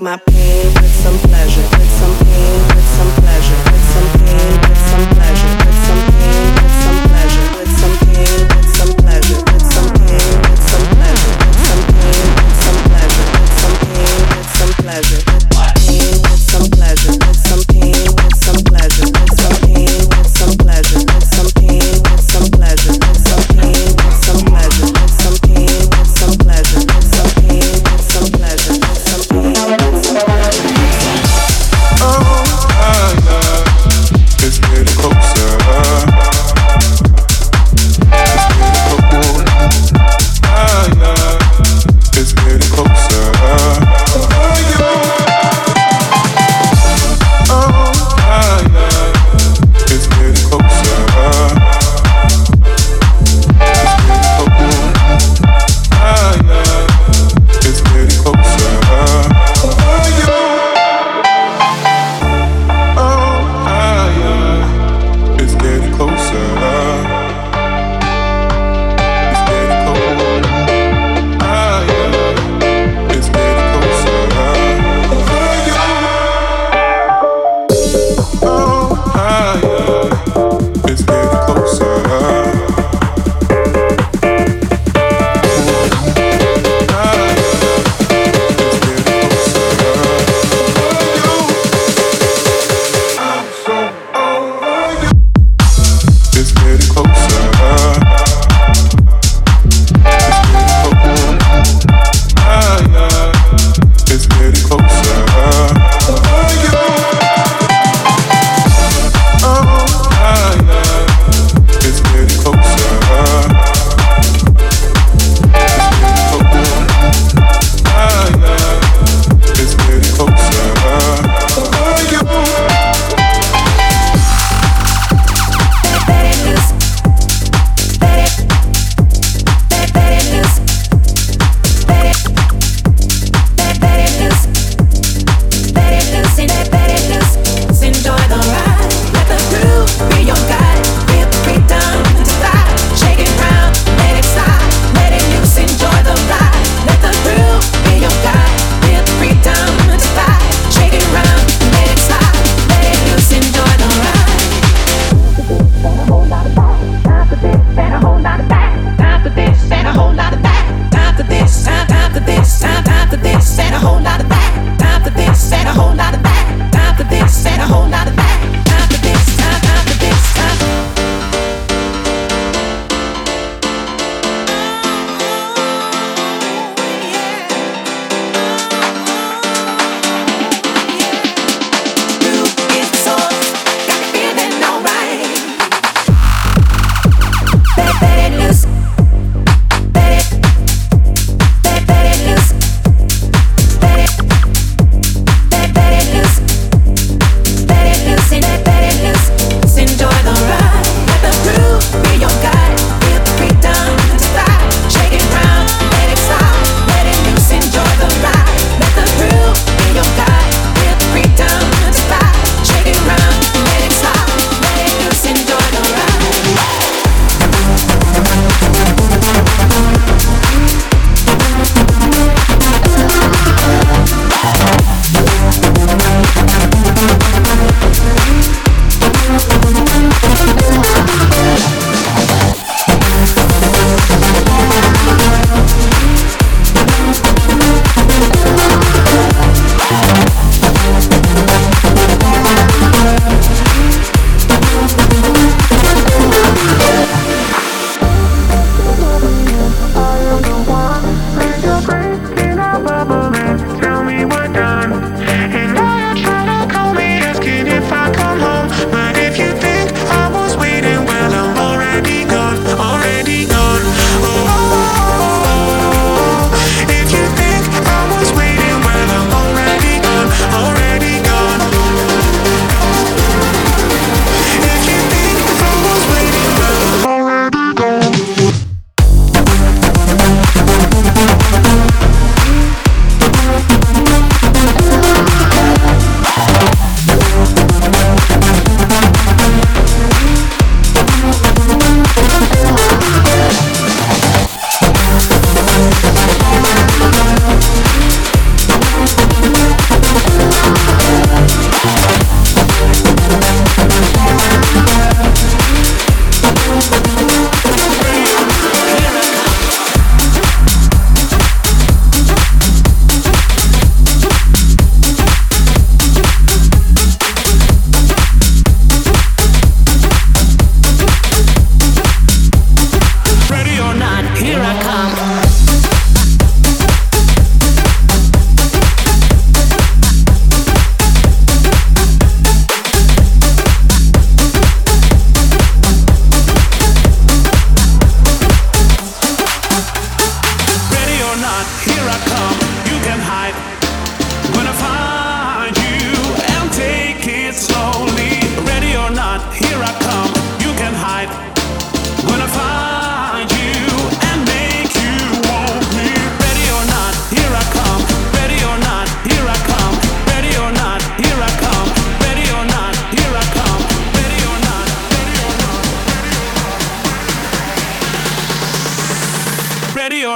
like my pain with some.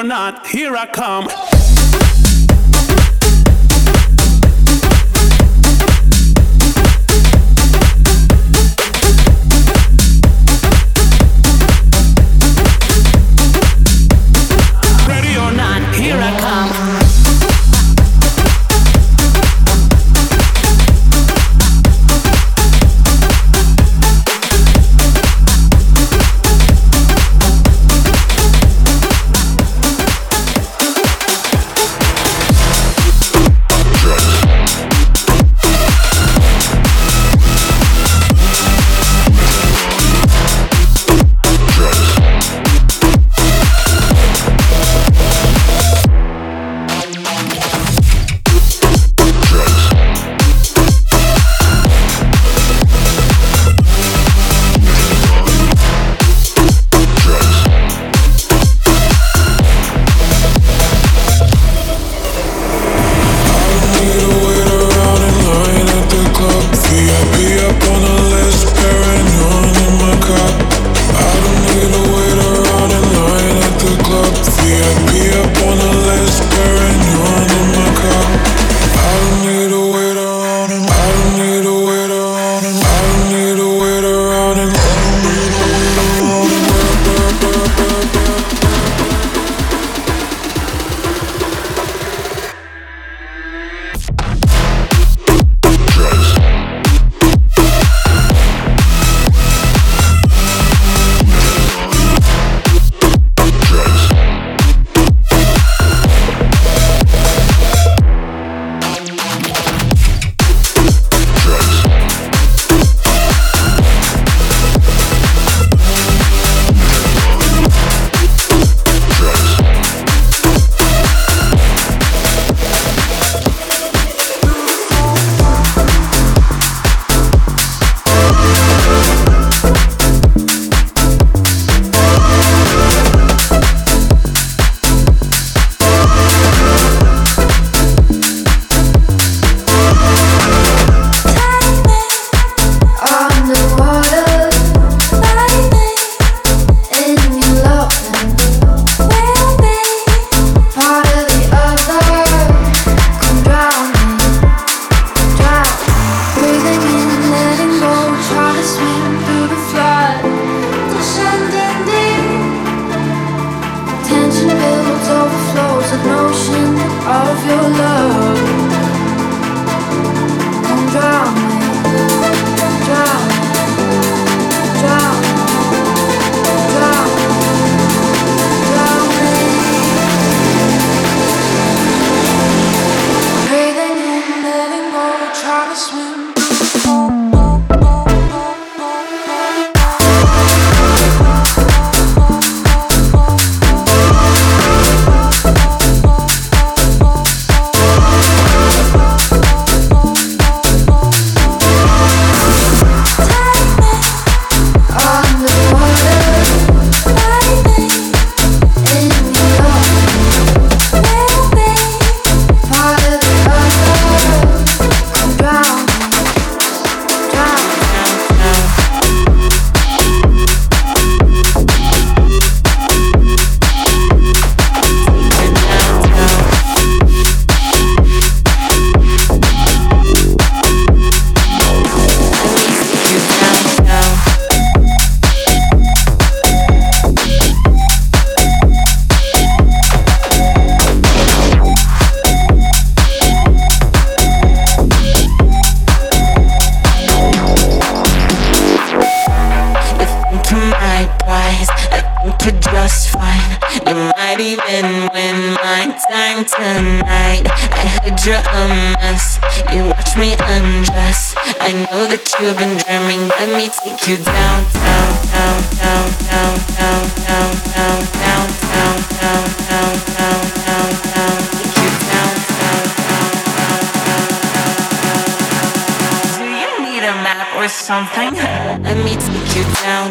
Or not, here I come. You've been dreaming. Let me take you down, down, down, down, down, down, down, down, down, down, down, down, down, down, down. Take you down, down, down. Do you need a map or something? Let me take you down.